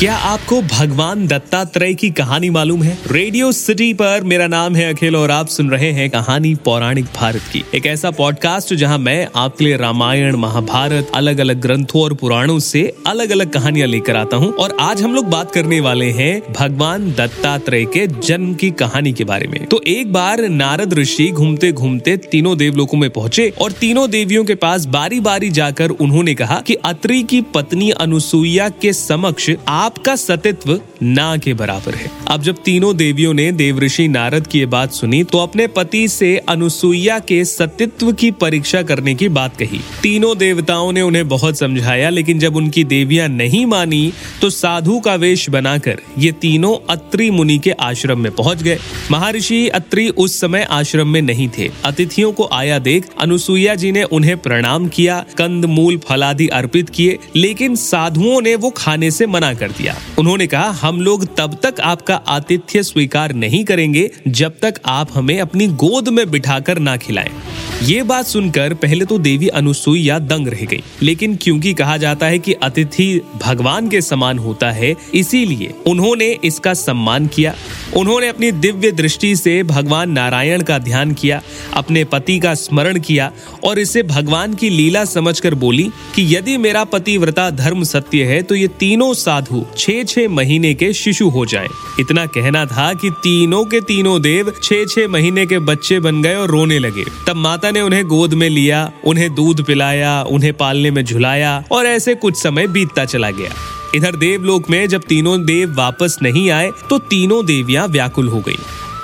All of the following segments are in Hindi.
क्या आपको भगवान दत्तात्रेय की कहानी मालूम है? रेडियो सिटी पर मेरा नाम है अखिल और आप सुन रहे हैं कहानी पौराणिक भारत की। एक ऐसा पॉडकास्ट जहाँ मैं आपके लिए रामायण, महाभारत अलग अलग ग्रंथों और पुराणों से अलग अलग कहानियाँ लेकर आता हूँ। और आज हम लोग बात करने वाले हैं भगवान दत्तात्रेय के जन्म की कहानी के बारे में। तो एक बार नारद ऋषि घूमते घूमते तीनों देवलोकों में पहुँचे और तीनों देवियों के पास बारी बारी जाकर उन्होंने कहा की अत्री की पत्नी अनुसुईया के समक्ष आप आपका सतित्व ना के बराबर है। अब जब तीनों देवियों ने देवऋषि नारद की बात सुनी तो अपने पति से अनुसुईया के सतित्व की परीक्षा करने की बात कही। तीनों देवताओं ने उन्हें बहुत समझाया, लेकिन जब उनकी देवियाँ नहीं मानी तो साधु का वेश बनाकर ये तीनों अत्रि मुनि के आश्रम में पहुँच गए। महर्षि अत्रि उस समय आश्रम में नहीं थे। अतिथियों को आया देख, अनुसुईया जी ने उन्हें प्रणाम किया, कंद, मूल, फलादि अर्पित किए, लेकिन साधुओं ने वो खाने से मना कर दिया। उन्होंने कहा, हम लोग तब तक आपका आतिथ्य स्वीकार नहीं करेंगे जब तक आप हमें अपनी गोद में बिठाकर ना खिलाएँ। ये बात सुनकर पहले तो देवी अनुसुईया दंग रह गई। लेकिन क्योंकि कहा जाता है कि अतिथि भगवान के समान होता है, इसीलिए उन्होंने इसका सम्मान किया। उन्होंने अपनी दिव्य दृष्टि से भगवान नारायण का ध्यान किया, अपने पति का स्मरण किया और इसे भगवान की लीला समझकर बोली कि यदि मेरा पति व्रता धर्म सत्य है तो ये तीनों साधु छह छह महीने के शिशु हो जाएँ। इतना कहना था कि तीनों के तीनों देव छह छह महीने के बच्चे बन गए और रोने लगे। तब माता ने उन्हें गोद में लिया, उन्हें दूध पिलाया, उन्हें पालने में झुलाया और ऐसे कुछ समय बीतता चला गया। इधर देवलोक में जब तीनों देव वापस नहीं आए तो तीनों देवियाँ व्याकुल हो गईं।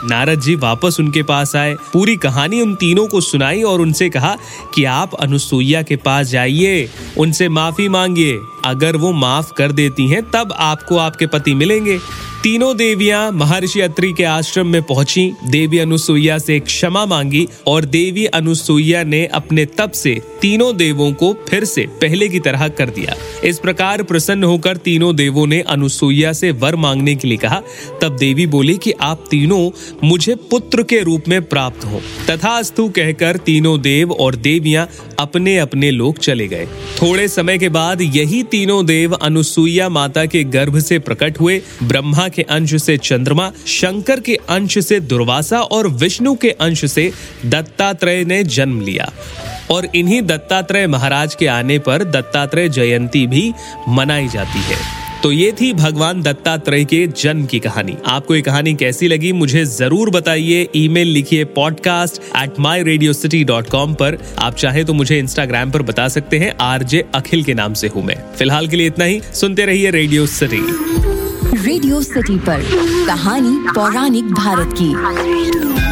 नारद जी वापस उनके पास आए, पूरी कहानी उन तीनों को सुनाई और उनसे कहा कि आप अनुसुईया के पास जाइए, उनसे माफ़ी मांगिए। अगर वो माफ़ कर देती हैं, तब आपको आपके पति मिलेंगे। तीनों देवियाँ महर्षि अत्रि के आश्रम में पहुँची। देवी अनुसुईया से क्षमा मांगी और देवी अनुसुईया ने अपने तप से तीनों देवों को फिर से पहले की तरह कर दिया। इस प्रकार प्रसन्न होकर तीनों देवों ने अनुसुईया से वर मांगने के लिए कहा। तब देवी बोली कि आप तीनों मुझे पुत्र के रूप में प्राप्त हो। तथास्तु कहकर तीनों देव और देवियाँ अपने अपने लोग चले गए। थोड़े समय के बाद यही तीनों देव अनुसुईया माता के गर्भ से प्रकट हुए, ब्रह्मा के अंश से चंद्रमा, शंकर के अंश से दुर्वासा और विष्णु के अंश से दत्तात्रेय ने जन्म लिया। और इन्हीं दत्तात्रेय महाराज के आने पर दत्तात्रेय जयंती भी मनाई जाती है। तो ये थी भगवान दत्तात्रेय के जन्म की कहानी। आपको ये कहानी कैसी लगी, मुझे ज़रूर बताइए। ईमेल लिखिए podcast at my radio city dot com पर। आप चाहे तो मुझे इंस्टाग्राम पर बता सकते हैं। आरजे अखिल के नाम से हूँ मैं। फ़िलहाल के लिए इतना ही। सुनते रहिए रेडियो सिटी रेडियो सिटी पर कहानी पौराणिक भारत की।